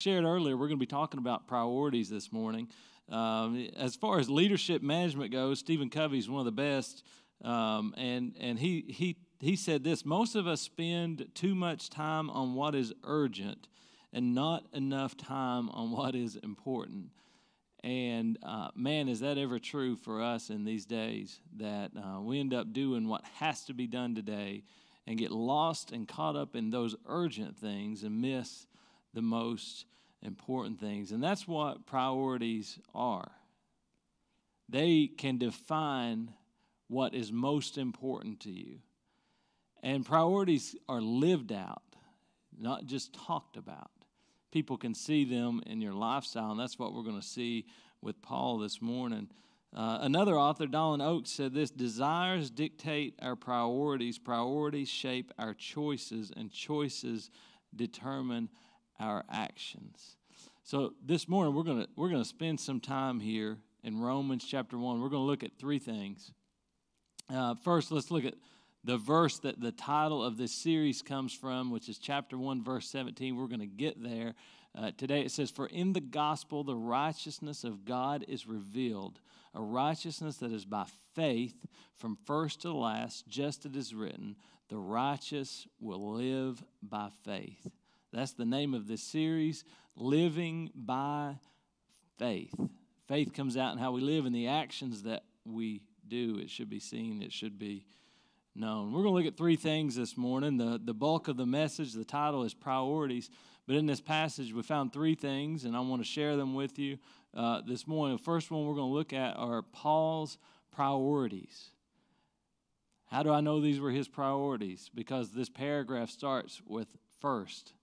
shared earlier, we're going to be talking about priorities this morning. Um, as far as leadership management goes, Stephen Covey is one of the best, um, and and he he he said this: most of us spend too much time on what is urgent, and not enough time on what is important. And uh, man, is that ever true for us in these days? That uh, we end up doing what has to be done today, and get lost and caught up in those urgent things, and miss the most important things. And that's what priorities are. They can define what is most important to you. And priorities are lived out, not just talked about. People can see them in your lifestyle, and that's what we're going to see with Paul this morning. Uh, another author, Dallin Oaks, said this Desires dictate our priorities, priorities shape our choices, and choices determine our actions. So this morning we're going to we're going to spend some time here in Romans chapter 1. We're going to look at three things. Uh, first, let's look at the verse that the title of this series comes from, which is chapter 1, verse 17. We're going to get there. Uh, today it says, For in the gospel the righteousness of God is revealed, a righteousness that is by faith from first to last, just as it is written, the righteous will live by faith. That's the name of this series, Living by Faith. Faith comes out in how we live and the actions that we do. It should be seen, it should be known. We're going to look at three things this morning. The, the bulk of the message, the title is Priorities. But in this passage, we found three things, and I want to share them with you uh, this morning. The first one we're going to look at are Paul's priorities. How do I know these were his priorities? Because this paragraph starts with first.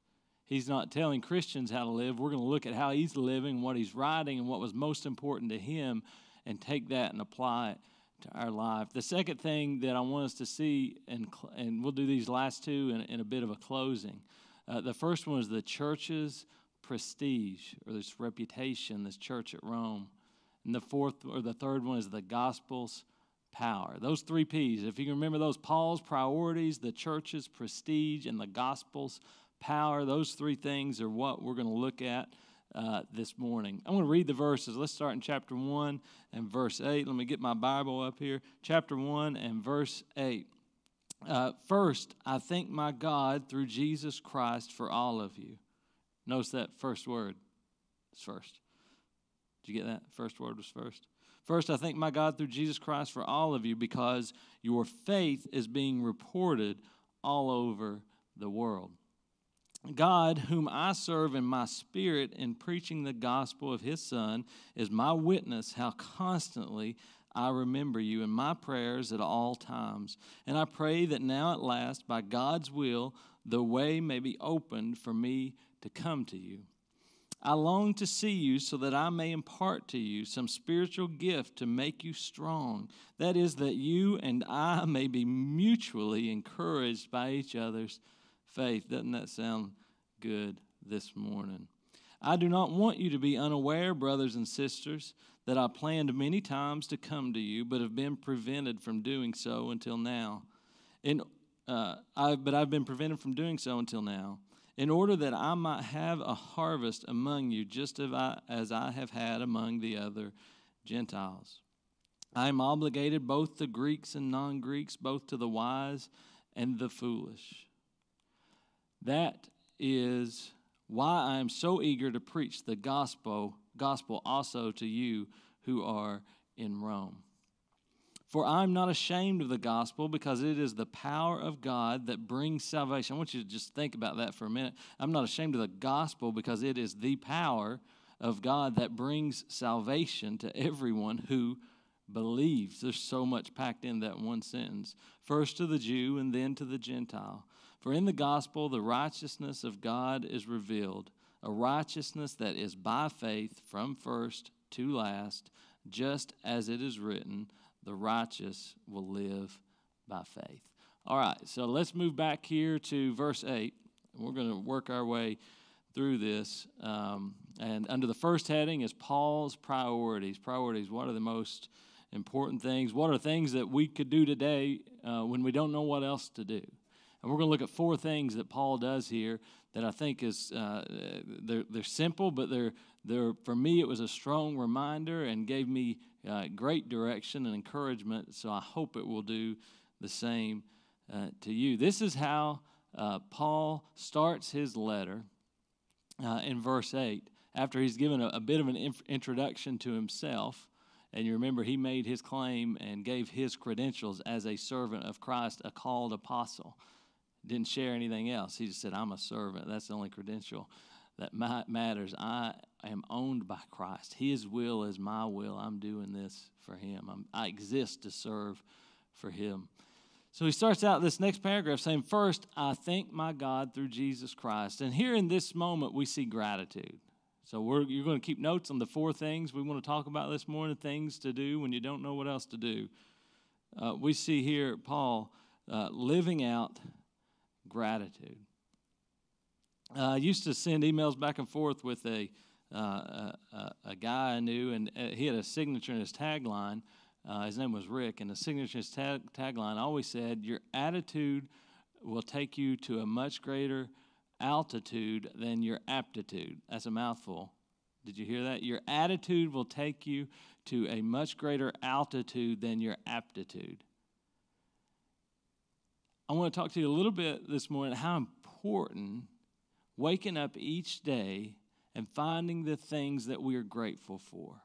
He's not telling Christians how to live. We're going to look at how he's living, what he's writing, and what was most important to him, and take that and apply it to our life. The second thing that I want us to see, and, and we'll do these last two in, in a bit of a closing. Uh, the first one is the church's prestige or this reputation, this church at Rome. And the fourth or the third one is the gospel's power. Those three P's. If you can remember those, Paul's priorities, the church's prestige, and the gospel's power. Those three things are what we're going to look at uh, this morning. I'm going to read the verses. Let's start in chapter 1 and verse 8. Let me get my Bible up here. Chapter 1 and verse 8. Uh, first, I thank my God through Jesus Christ for all of you. Notice that first word is first. Did you get that? First word was first. First, I thank my God through Jesus Christ for all of you because your faith is being reported all over the world. God, whom I serve in my spirit in preaching the gospel of his Son, is my witness how constantly I remember you in my prayers at all times. And I pray that now at last, by God's will, the way may be opened for me to come to you. I long to see you so that I may impart to you some spiritual gift to make you strong. That is, that you and I may be mutually encouraged by each other's faith. Doesn't that sound good this morning? I do not want you to be unaware, brothers and sisters, that I planned many times to come to you, but have been prevented from doing so until now. In, uh, I, but I've been prevented from doing so until now, in order that I might have a harvest among you, just as I, as I have had among the other Gentiles. I am obligated both to Greeks and non Greeks, both to the wise and the foolish. That is why I am so eager to preach the gospel, gospel also to you who are in Rome. For I'm not ashamed of the gospel because it is the power of God that brings salvation. I want you to just think about that for a minute. I'm not ashamed of the gospel because it is the power of God that brings salvation to everyone who believes. There's so much packed in that one sentence. First to the Jew and then to the Gentile. For in the gospel, the righteousness of God is revealed, a righteousness that is by faith from first to last, just as it is written, the righteous will live by faith. All right, so let's move back here to verse 8. We're going to work our way through this. Um, and under the first heading is Paul's priorities. Priorities, what are the most important things? What are things that we could do today uh, when we don't know what else to do? And we're going to look at four things that Paul does here that I think is uh, they're they're simple, but they're they're for me it was a strong reminder and gave me uh, great direction and encouragement. So I hope it will do the same uh, to you. This is how uh, Paul starts his letter uh, in verse eight after he's given a, a bit of an inf- introduction to himself. And you remember he made his claim and gave his credentials as a servant of Christ, a called apostle. Didn't share anything else. He just said, I'm a servant. That's the only credential that matters. I am owned by Christ. His will is my will. I'm doing this for Him. I'm, I exist to serve for Him. So he starts out this next paragraph saying, First, I thank my God through Jesus Christ. And here in this moment, we see gratitude. So we're, you're going to keep notes on the four things we want to talk about this morning things to do when you don't know what else to do. Uh, we see here Paul uh, living out gratitude. Uh, I used to send emails back and forth with a, uh, a, a, guy I knew, and uh, he had a signature in his tagline. Uh, his name was Rick, and the signature in his tag, tagline always said, Your attitude will take you to a much greater altitude than your aptitude. That's a mouthful. Did you hear that? Your attitude will take you to a much greater altitude than your aptitude. I want to talk to you a little bit this morning how important waking up each day and finding the things that we are grateful for.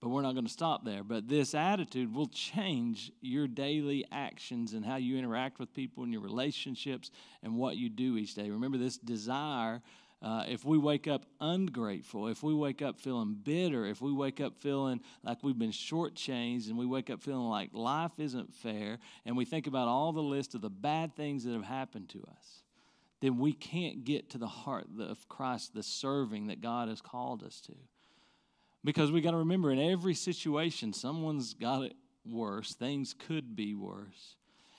But we're not going to stop there. But this attitude will change your daily actions and how you interact with people and your relationships and what you do each day. Remember, this desire uh, if we wake up ungrateful, if we wake up feeling bitter, if we wake up feeling like we've been shortchanged and we wake up feeling like life isn't fair, and we think about all the list of the bad things that have happened to us, then we can't get to the heart of Christ, the serving that God has called us to. Because we got to remember in every situation, someone's got it worse, things could be worse.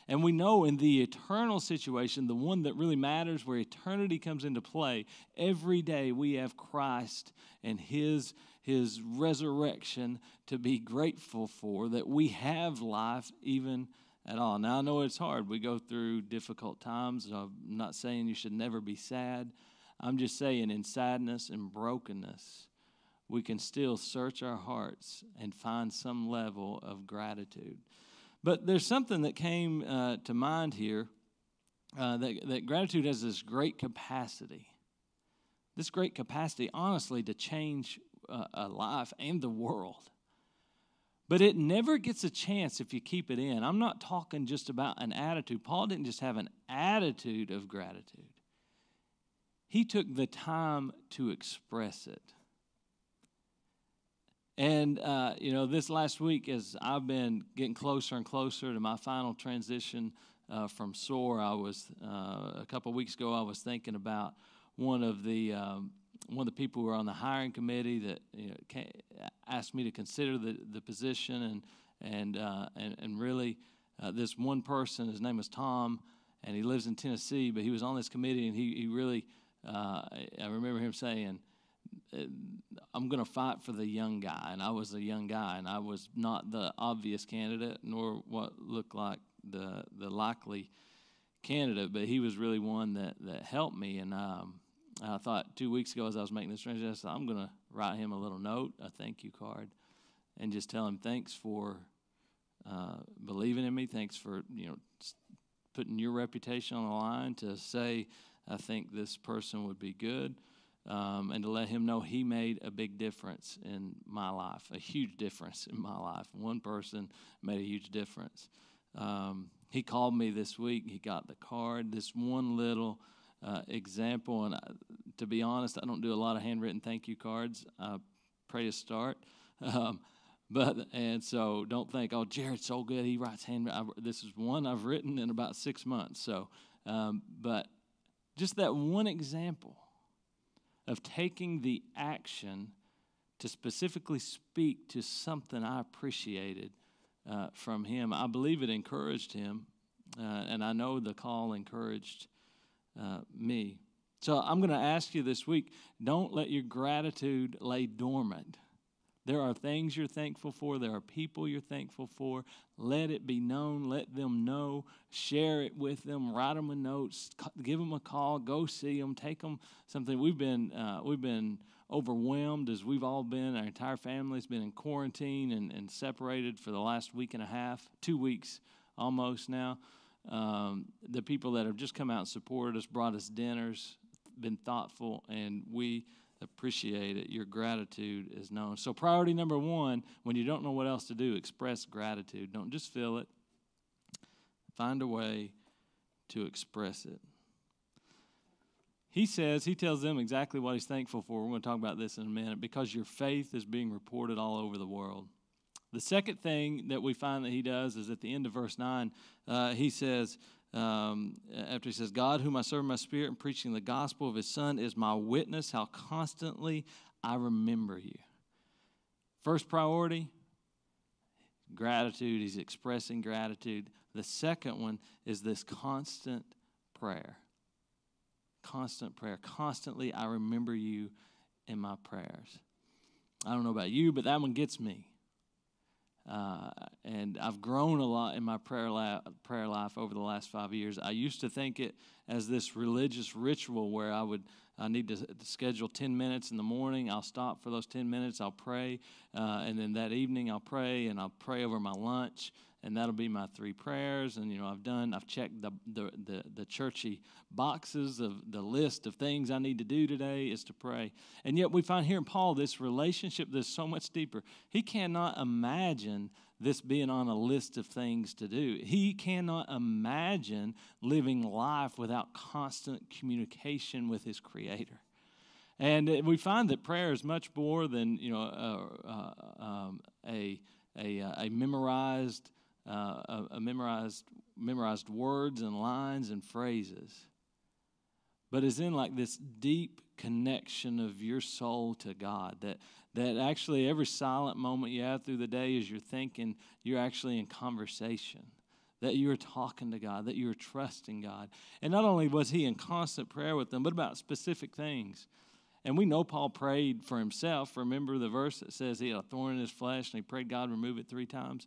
And we know in the eternal situation, the one that really matters, where eternity comes into play, every day we have Christ and His, His resurrection to be grateful for, that we have life even at all. Now, I know it's hard. We go through difficult times. I'm not saying you should never be sad. I'm just saying, in sadness and brokenness, we can still search our hearts and find some level of gratitude. But there's something that came uh, to mind here uh, that, that gratitude has this great capacity. This great capacity, honestly, to change uh, a life and the world. But it never gets a chance if you keep it in. I'm not talking just about an attitude. Paul didn't just have an attitude of gratitude, he took the time to express it. And, uh, you know, this last week, as I've been getting closer and closer to my final transition uh, from SOAR, I was, uh, a couple weeks ago, I was thinking about one of the, um, one of the people who were on the hiring committee that you know, asked me to consider the, the position. And, and, uh, and, and really uh, this one person, his name is Tom, and he lives in Tennessee, but he was on this committee and he, he really, uh, I remember him saying, I'm going to fight for the young guy. And I was a young guy, and I was not the obvious candidate, nor what looked like the the likely candidate. But he was really one that that helped me. And um, I thought two weeks ago, as I was making this transition, I said, I'm going to write him a little note, a thank you card, and just tell him thanks for uh, believing in me. Thanks for you know putting your reputation on the line to say I think this person would be good um, and to let him know he made a big difference in my life, a huge difference in my life. One person made a huge difference. Um, he called me this week. He got the card. This one little uh, example, and I, to be honest, I don't do a lot of handwritten thank you cards. I pray to start. Um, but and so don't think, oh, Jared's so good. He writes handwritten. This is one I've written in about six months. So, um, but just that one example of taking the action to specifically speak to something I appreciated uh, from him. I believe it encouraged him, uh, and I know the call encouraged uh, me. So I'm going to ask you this week don't let your gratitude lay dormant. There are things you're thankful for, there are people you're thankful for. Let it be known, let them know, share it with them, write them a note, give them a call, go see them, take them something. We've been, uh, we've been overwhelmed as we've all been. Our entire family's been in quarantine and, and separated for the last week and a half, two weeks almost now. Um, the people that have just come out and supported us, brought us dinners, been thoughtful, and we appreciate it. Your gratitude is known. So, priority number one when you don't know what else to do, express gratitude. Don't just feel it, find a way to express it. He says, he tells them exactly what he's thankful for. We're going to talk about this in a minute because your faith is being reported all over the world. The second thing that we find that he does is at the end of verse 9, uh, he says, um, after he says, God, whom I serve my spirit and preaching the gospel of his son, is my witness how constantly I remember you. First priority, gratitude. He's expressing gratitude. The second one is this constant prayer. Constant prayer. Constantly, I remember you in my prayers. I don't know about you, but that one gets me. Uh, and I've grown a lot in my prayer, la- prayer life over the last five years. I used to think it as this religious ritual where I would I need to, schedule 10 minutes in the morning. I'll stop for those 10 minutes. I'll pray. Uh, and then that evening, I'll pray and I'll pray over my lunch and that'll be my three prayers. And you know, I've done, I've checked the the the, the churchy boxes of the list of things I need to do today is to pray. And yet we find here in Paul this relationship that's so much deeper. He cannot imagine this being on a list of things to do. He cannot imagine living life without constant communication with his Creator. And we find that prayer is much more than you know uh, uh, um, a, a, a memorized uh, a, a memorized memorized words and lines and phrases, but is in like this deep connection of your soul to God. That that actually every silent moment you have through the day as you're thinking, you're actually in conversation. That you're talking to God, that you're trusting God. And not only was he in constant prayer with them, but about specific things. And we know Paul prayed for himself. Remember the verse that says he had a thorn in his flesh and he prayed God remove it three times.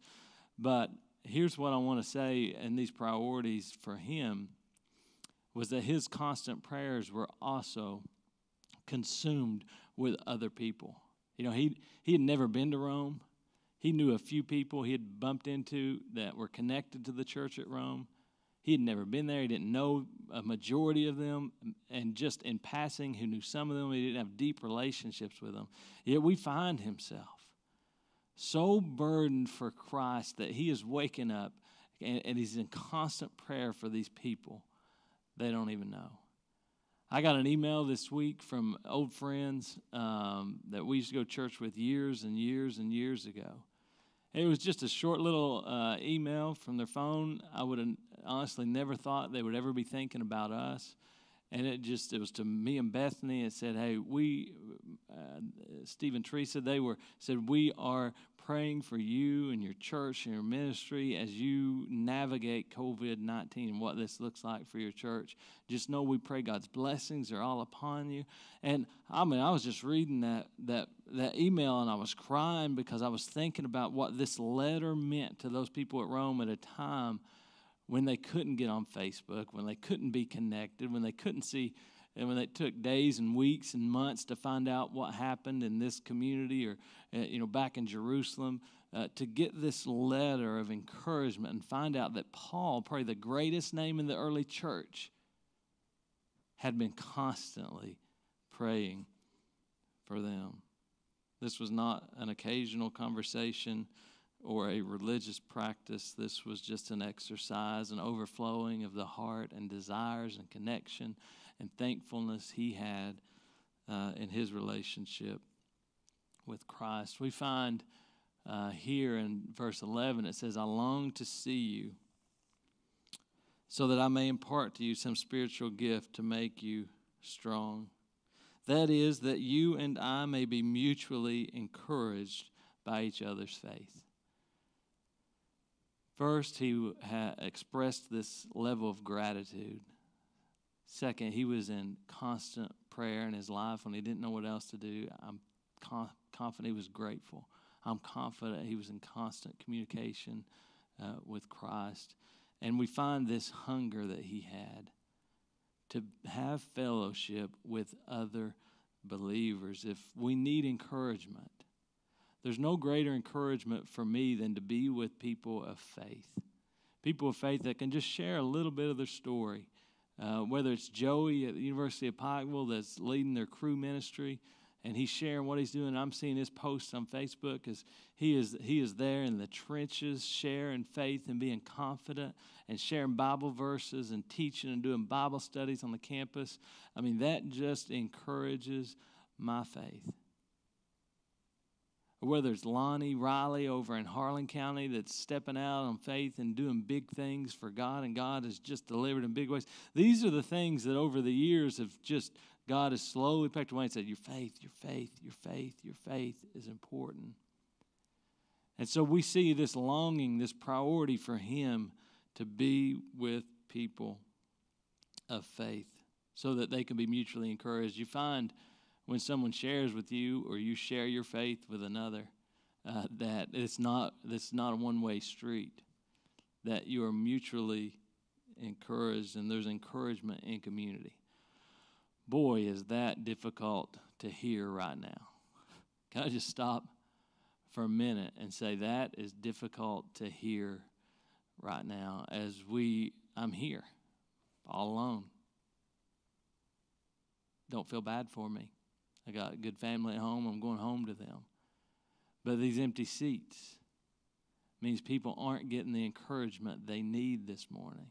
But here's what I want to say in these priorities for him was that his constant prayers were also consumed with other people. You know, he, he had never been to Rome. He knew a few people he had bumped into that were connected to the church at Rome. He had never been there. He didn't know a majority of them. And just in passing, he knew some of them. He didn't have deep relationships with them. Yet we find himself so burdened for Christ that he is waking up and, and, he's in constant prayer for these people they don't even know. I got an email this week from old friends um, that we used to go to church with years and years and years ago. It was just a short little uh, email from their phone. I would have honestly never thought they would ever be thinking about us and it just it was to me and Bethany. It said, "Hey, we, uh, Steve and Teresa, they were said we are praying for you and your church and your ministry as you navigate COVID nineteen and what this looks like for your church. Just know we pray God's blessings are all upon you." And I mean, I was just reading that that that email and I was crying because I was thinking about what this letter meant to those people at Rome at a time when they couldn't get on Facebook, when they couldn't be connected, when they couldn't see, and when it took days and weeks and months to find out what happened in this community or, uh, you know, back in Jerusalem, uh, to get this letter of encouragement and find out that Paul, probably the greatest name in the early church, had been constantly praying for them. This was not an occasional conversation or a religious practice. This was just an exercise, an overflowing of the heart and desires and connection and thankfulness he had uh, in his relationship with Christ. We find uh, here in verse 11, it says, I long to see you so that I may impart to you some spiritual gift to make you strong. That is, that you and I may be mutually encouraged by each other's faith. First, he expressed this level of gratitude. Second, he was in constant prayer in his life when he didn't know what else to do. I'm confident he was grateful. I'm confident he was in constant communication uh, with Christ. And we find this hunger that he had to have fellowship with other believers. If we need encouragement, there's no greater encouragement for me than to be with people of faith. People of faith that can just share a little bit of their story. Uh, whether it's Joey at the University of Pikeville that's leading their Cru ministry, and he's sharing what he's doing. I'm seeing his posts on Facebook as he is he is there in the trenches, sharing faith and being confident, and sharing Bible verses and teaching and doing Bible studies on the campus. I mean, that just encourages my faith. Or whether it's Lonnie Riley over in Harlan County that's stepping out on faith and doing big things for God, and God has just delivered in big ways. These are the things that over the years have just God has slowly packed away and said, Your faith, your faith, your faith, your faith is important. And so we see this longing, this priority for Him to be with people of faith so that they can be mutually encouraged. You find when someone shares with you or you share your faith with another uh, that it's not, it's not a one way street, that you are mutually encouraged and there's encouragement in community. Boy, is that difficult to hear right now. Can I just stop for a minute and say that is difficult to hear right now as we, I'm here all alone. Don't feel bad for me. I got a good family at home. I'm going home to them. But these empty seats means people aren't getting the encouragement they need this morning.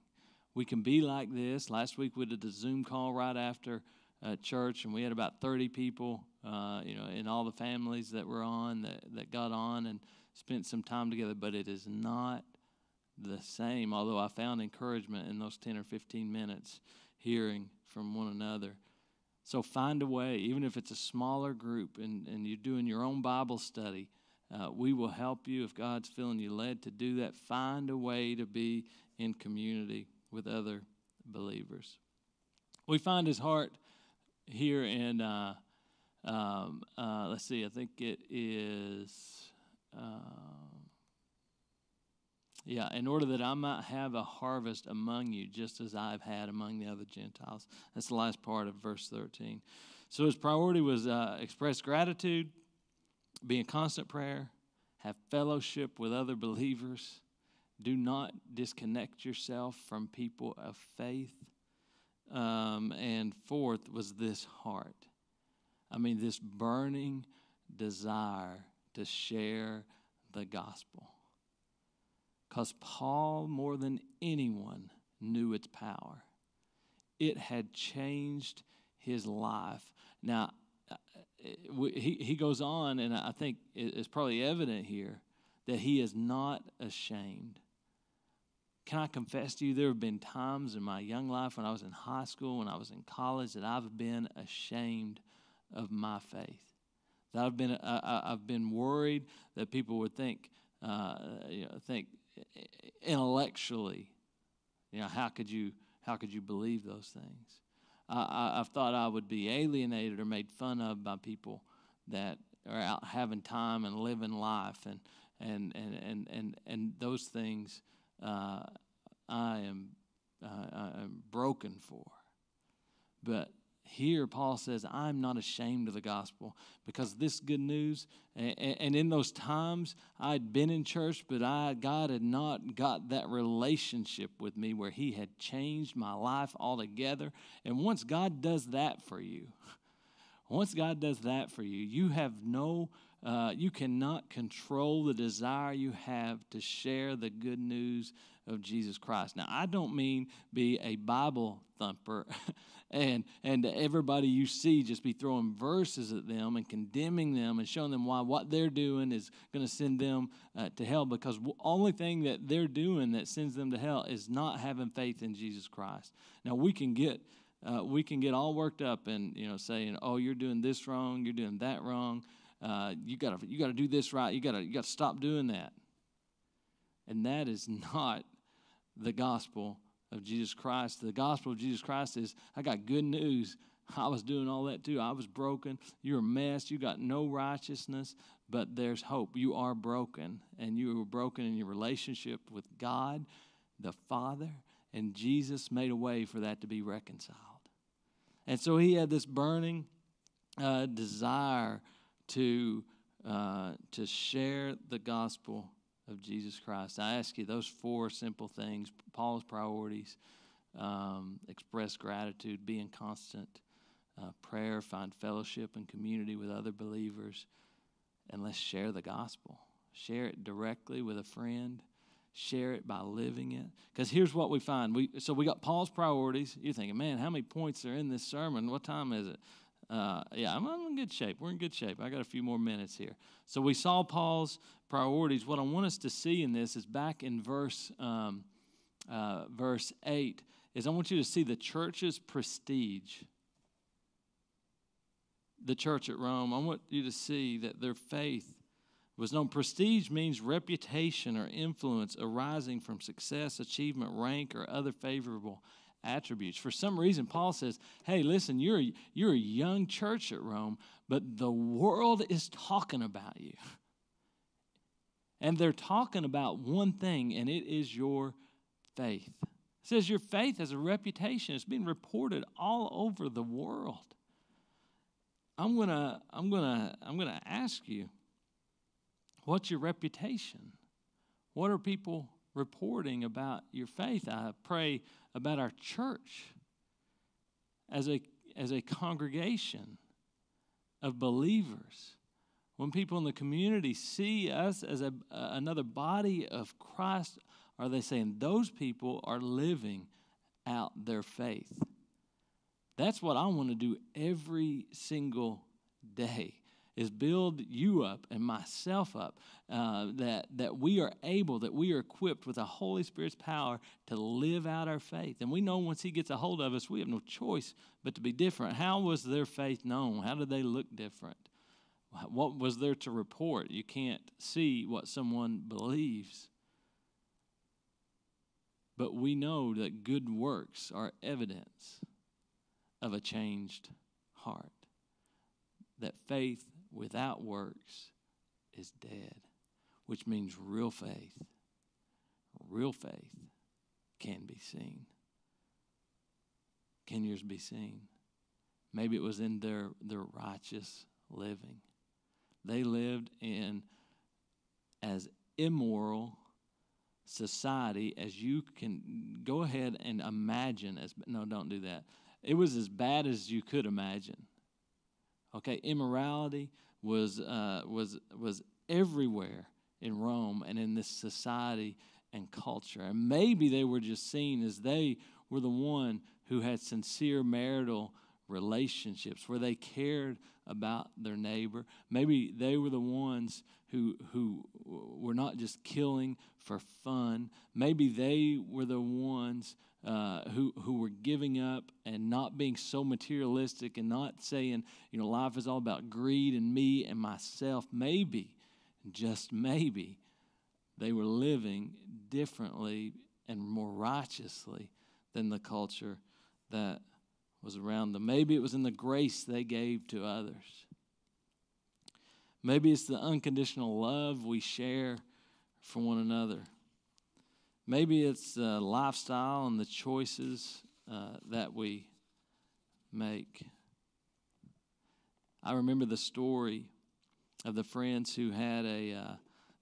We can be like this. Last week we did a Zoom call right after uh, church, and we had about 30 people, uh, you know, in all the families that were on that, that got on and spent some time together. But it is not the same, although I found encouragement in those 10 or 15 minutes hearing from one another. So find a way, even if it's a smaller group and, and you're doing your own Bible study, uh, we will help you if God's feeling you led to do that. Find a way to be in community with other believers. We find his heart here in, uh, um, uh, let's see, I think it is, uh, yeah, in order that I might have a harvest among you, just as I've had among the other Gentiles. That's the last part of verse 13. So his priority was uh, express gratitude, be in constant prayer, have fellowship with other believers. Do not disconnect yourself from people of faith. Um, and fourth was this heart. I mean, this burning desire to share the gospel. Because Paul, more than anyone, knew its power. It had changed his life. Now, uh, he, he goes on, and I think it's probably evident here that he is not ashamed can I confess to you, there have been times in my young life when I was in high school, when I was in college, that I've been ashamed of my faith. That I've been, uh, I've been worried that people would think, uh, you know, think intellectually, you know, how could you, how could you believe those things? I, I've thought I would be alienated or made fun of by people that are out having time and living life and and and and and, and those things uh, I am uh, I am broken for. But here Paul says, I'm not ashamed of the gospel because this good news, and, in those times I'd been in church, but I God had not got that relationship with me where He had changed my life altogether. And once God does that for you, once God does that for you, you have no uh, you cannot control the desire you have to share the good news of Jesus Christ. Now, I don't mean be a Bible thumper and and everybody you see just be throwing verses at them and condemning them and showing them why what they're doing is going to send them uh, to hell because the only thing that they're doing that sends them to hell is not having faith in Jesus Christ. Now, we can get uh, we can get all worked up and you know saying, "Oh, you're doing this wrong, you're doing that wrong." Uh, you got to you got to do this right. You got to you got to stop doing that. And that is not the gospel of Jesus Christ. The gospel of Jesus Christ is I got good news. I was doing all that too. I was broken. You're a mess. You got no righteousness, but there's hope. You are broken, and you were broken in your relationship with God, the Father, and Jesus made a way for that to be reconciled. And so he had this burning uh, desire to, uh, to share the gospel of Jesus Christ. I ask you those four simple things Paul's priorities, um, express gratitude, be in constant uh, prayer, find fellowship and community with other believers, and let's share the gospel. Share it directly with a friend. Share it by living it. Because here's what we find. We, so we got Paul's priorities. You're thinking, man, how many points are in this sermon? What time is it? Uh, yeah, I'm, I'm in good shape. We're in good shape. I got a few more minutes here. So we saw Paul's priorities. What I want us to see in this is back in verse um, uh, verse eight. Is I want you to see the church's prestige the church at Rome, I want you to see that their faith was known. Prestige means reputation or influence arising from success, achievement, rank, or other favorable attributes. For some reason, Paul says, Hey, listen, you're you're a young church at Rome, but the world is talking about you. And they're talking about one thing, and it is your faith. It says your faith has a reputation. It's being reported all over the world. I'm gonna, I'm gonna, I'm gonna ask you, what's your reputation? What are people reporting about your faith? I pray about our church as a as a congregation of believers. When people in the community see us as a, another body of Christ, are they saying those people are living out their faith? That's what I want to do every single day is build you up and myself up uh, that, that we are able that we are equipped with the holy spirit's power to live out our faith. And we know once he gets a hold of us we have no choice but to be different. How was their faith known? How did they look different what was there to report you can't see what someone believes but we know that good works are evidence of a changed heart. That faith without works is dead, which means real faith, real faith can be seen. Can yours be seen? Maybe it was in their, their righteous living. They lived in as immoral society as you can go ahead and imagine as no don't do that it was as bad as you could imagine. Okay, immorality was uh, was was everywhere in Rome and in this society and culture. And maybe they were just seen as they were the one who had sincere marital relationships where they cared about their neighbor. Maybe they were the ones who who were not just killing for fun. Maybe they were the ones uh, who who were giving up and not being so materialistic and not saying, you know, life is all about greed and me and myself. Maybe, just maybe, they were living differently and more righteously than the culture that was around them. Maybe it was in the grace they gave to others. Maybe it's the unconditional love we share for one another. Maybe it's the lifestyle and the choices uh, that we make. I remember the story of the friends who had a uh,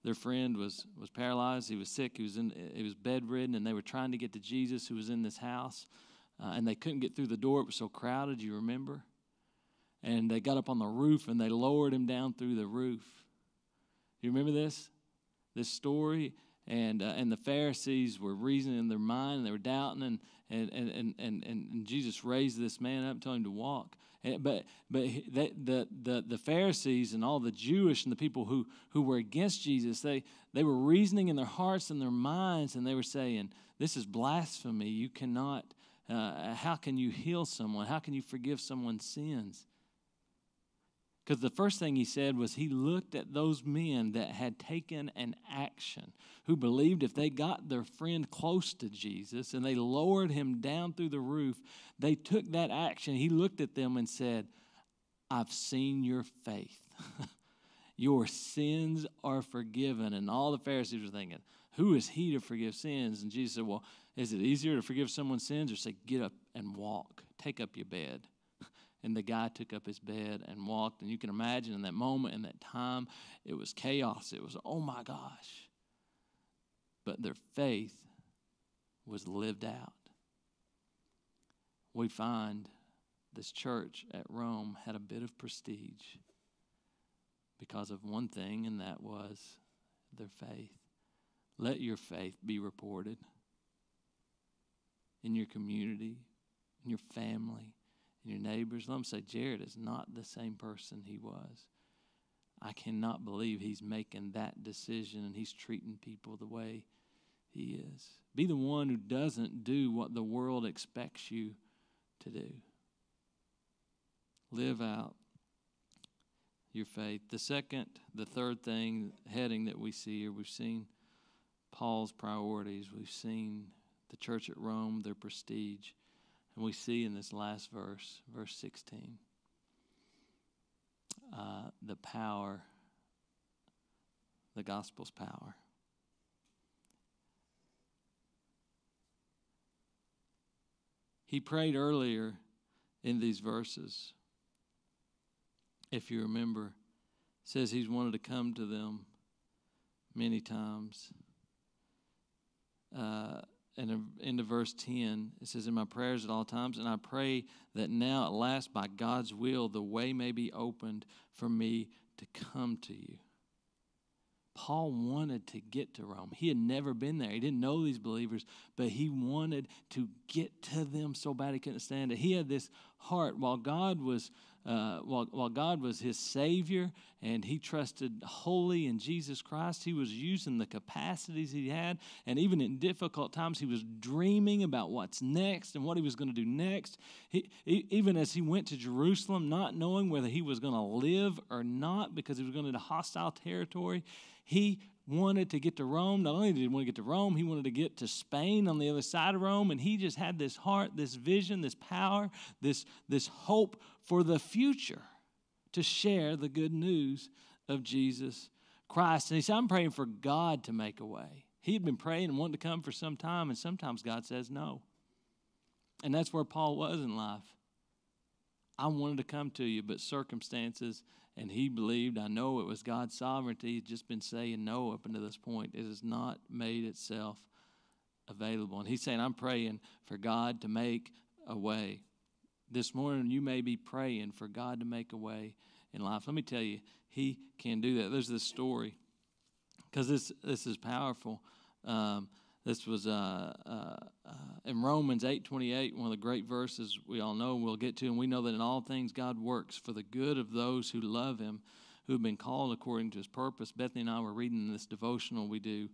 their friend was was paralyzed. He was sick. He was in he was bedridden, and they were trying to get to Jesus, who was in this house, uh, and they couldn't get through the door. It was so crowded. You remember? And they got up on the roof and they lowered him down through the roof. You remember this? This story and uh, and the Pharisees were reasoning in their mind, and they were doubting, and and and and and, Jesus raised this man up, told him to walk. But but the the the Pharisees and all the Jewish and the people who who were against Jesus, they they were reasoning in their hearts and their minds, and they were saying, "This is blasphemy. You cannot. Uh, how can you heal someone? How can you forgive someone's sins?" Because the first thing he said was he looked at those men that had taken an action, who believed if they got their friend close to Jesus and they lowered him down through the roof, they took that action. He looked at them and said, I've seen your faith. your sins are forgiven. And all the Pharisees were thinking, Who is he to forgive sins? And Jesus said, Well, is it easier to forgive someone's sins or say, Get up and walk? Take up your bed. And the guy took up his bed and walked. And you can imagine in that moment, in that time, it was chaos. It was, oh my gosh. But their faith was lived out. We find this church at Rome had a bit of prestige because of one thing, and that was their faith. Let your faith be reported in your community, in your family, in your neighbors. Let them say, Jared is not the same person he was. I cannot believe he's making that decision and he's treating people the way he is. Be the one who doesn't do what the world expects you to do. Live out your faith. The second, the third thing, heading that we see here, we've seen Paul's priorities, we've seen the church at Rome, their prestige. And we see in this last verse, verse 16, uh, the power, the gospel's power. He prayed earlier in these verses, if you remember, says he's wanted to come to them many times. Uh, and into verse 10, it says, In my prayers at all times, and I pray that now at last, by God's will, the way may be opened for me to come to you. Paul wanted to get to Rome. He had never been there. He didn't know these believers, but he wanted to get to them so bad he couldn't stand it. He had this heart while God was uh, while, while God was his Savior and he trusted wholly in Jesus Christ, he was using the capacities he had. And even in difficult times, he was dreaming about what's next and what he was going to do next. He, even as he went to Jerusalem, not knowing whether he was going to live or not because he was going into hostile territory, he wanted to get to Rome. Not only did he want to get to Rome, he wanted to get to Spain on the other side of Rome. And he just had this heart, this vision, this power, this, this hope for the future to share the good news of Jesus Christ. And he said, I'm praying for God to make a way. He had been praying and wanting to come for some time, and sometimes God says no. And that's where Paul was in life. I wanted to come to you, but circumstances and he believed, I know it was God's sovereignty, he'd just been saying no up until this point. It has not made itself available. And he's saying, I'm praying for God to make a way. This morning, you may be praying for God to make a way in life. Let me tell you, he can do that. There's this story, because this, this is powerful. Um, this was uh, uh, uh, in Romans 8:28, one of the great verses we all know we'll get to, and we know that in all things God works for the good of those who love Him, who have been called according to His purpose. Bethany and I were reading this devotional we do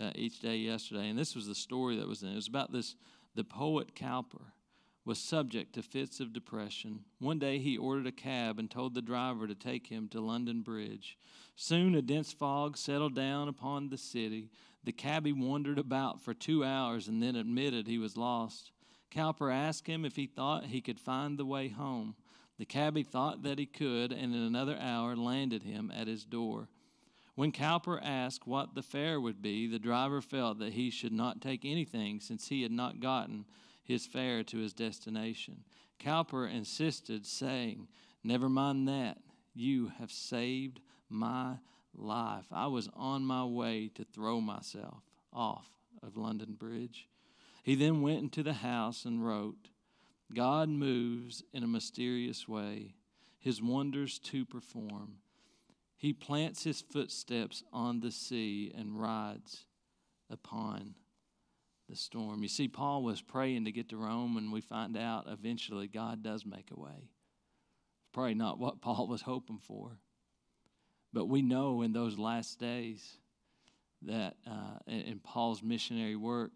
uh, each day yesterday, and this was the story that was in it. It was about this the poet Cowper was subject to fits of depression. One day he ordered a cab and told the driver to take him to London Bridge. Soon a dense fog settled down upon the city. The cabby wandered about for two hours and then admitted he was lost. Cowper asked him if he thought he could find the way home. The cabby thought that he could, and in another hour landed him at his door. When Cowper asked what the fare would be, the driver felt that he should not take anything since he had not gotten his fare to his destination. Cowper insisted, saying, Never mind that. You have saved my life. I was on my way to throw myself off of London Bridge. He then went into the house and wrote, God moves in a mysterious way, his wonders to perform. He plants his footsteps on the sea and rides upon the storm. You see, Paul was praying to get to Rome, and we find out eventually God does make a way. Probably not what Paul was hoping for. But we know in those last days that uh, in, Paul's missionary work,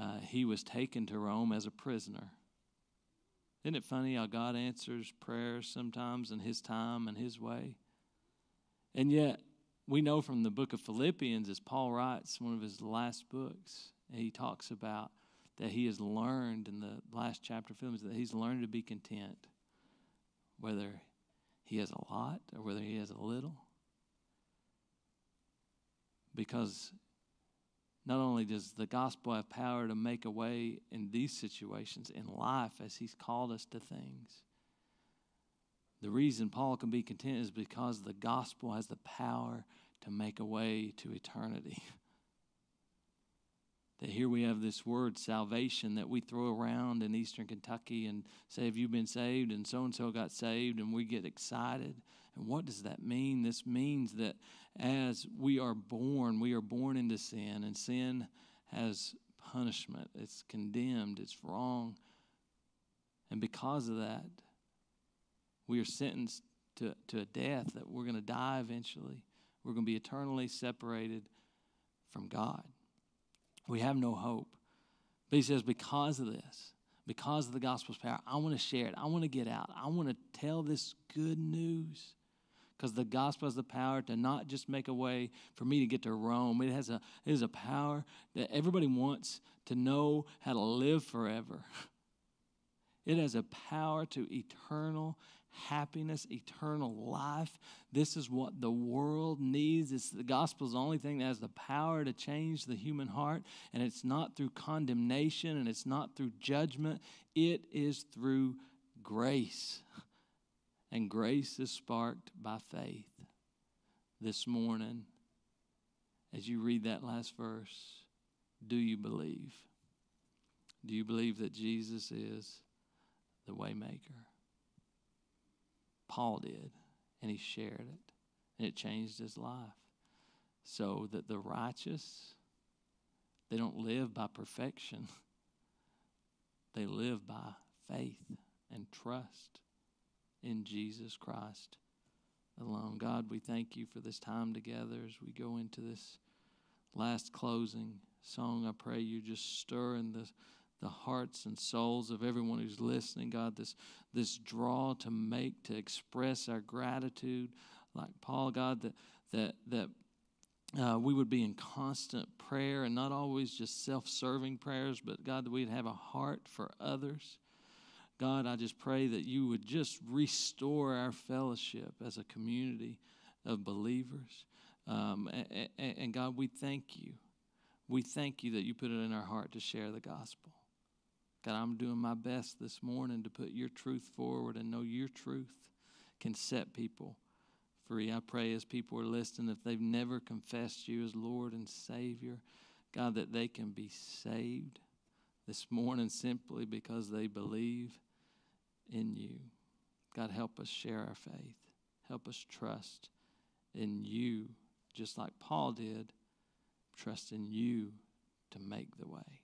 uh, he was taken to Rome as a prisoner. Isn't it funny how God answers prayers sometimes in His time and His way? And yet, we know from the book of Philippians, as Paul writes, one of his last books, he talks about that he has learned in the last chapter of Philippians that he's learned to be content, whether he has a lot or whether he has a little. Because not only does the gospel have power to make a way in these situations in life as he's called us to things, the reason Paul can be content is because the gospel has the power to make a way to eternity. that here we have this word salvation that we throw around in eastern Kentucky and say, Have you been saved? And so and so got saved, and we get excited. And what does that mean? This means that as we are born, we are born into sin, and sin has punishment. It's condemned, it's wrong. And because of that, we are sentenced to, to a death that we're going to die eventually. We're going to be eternally separated from God. We have no hope. But he says, because of this, because of the gospel's power, I want to share it. I want to get out. I want to tell this good news. Because the gospel has the power to not just make a way for me to get to Rome. It has a it is a power that everybody wants to know how to live forever. It has a power to eternal happiness, eternal life. This is what the world needs. It's the gospel is the only thing that has the power to change the human heart. And it's not through condemnation and it's not through judgment. It is through grace. And grace is sparked by faith. This morning, as you read that last verse, do you believe? Do you believe that Jesus is the waymaker? Paul did, and he shared it, and it changed his life. So that the righteous, they don't live by perfection, they live by faith and trust in Jesus Christ alone. God, we thank you for this time together as we go into this last closing song. I pray you just stir in the the hearts and souls of everyone who's listening, God, this, this draw to make, to express our gratitude, like Paul, God, that, that, that uh, we would be in constant prayer and not always just self serving prayers, but God, that we'd have a heart for others. God, I just pray that you would just restore our fellowship as a community of believers. Um, and, and God, we thank you. We thank you that you put it in our heart to share the gospel. God, I'm doing my best this morning to put your truth forward and know your truth can set people free. I pray as people are listening, if they've never confessed you as Lord and Savior, God, that they can be saved this morning simply because they believe in you. God, help us share our faith. Help us trust in you, just like Paul did, trust in you to make the way.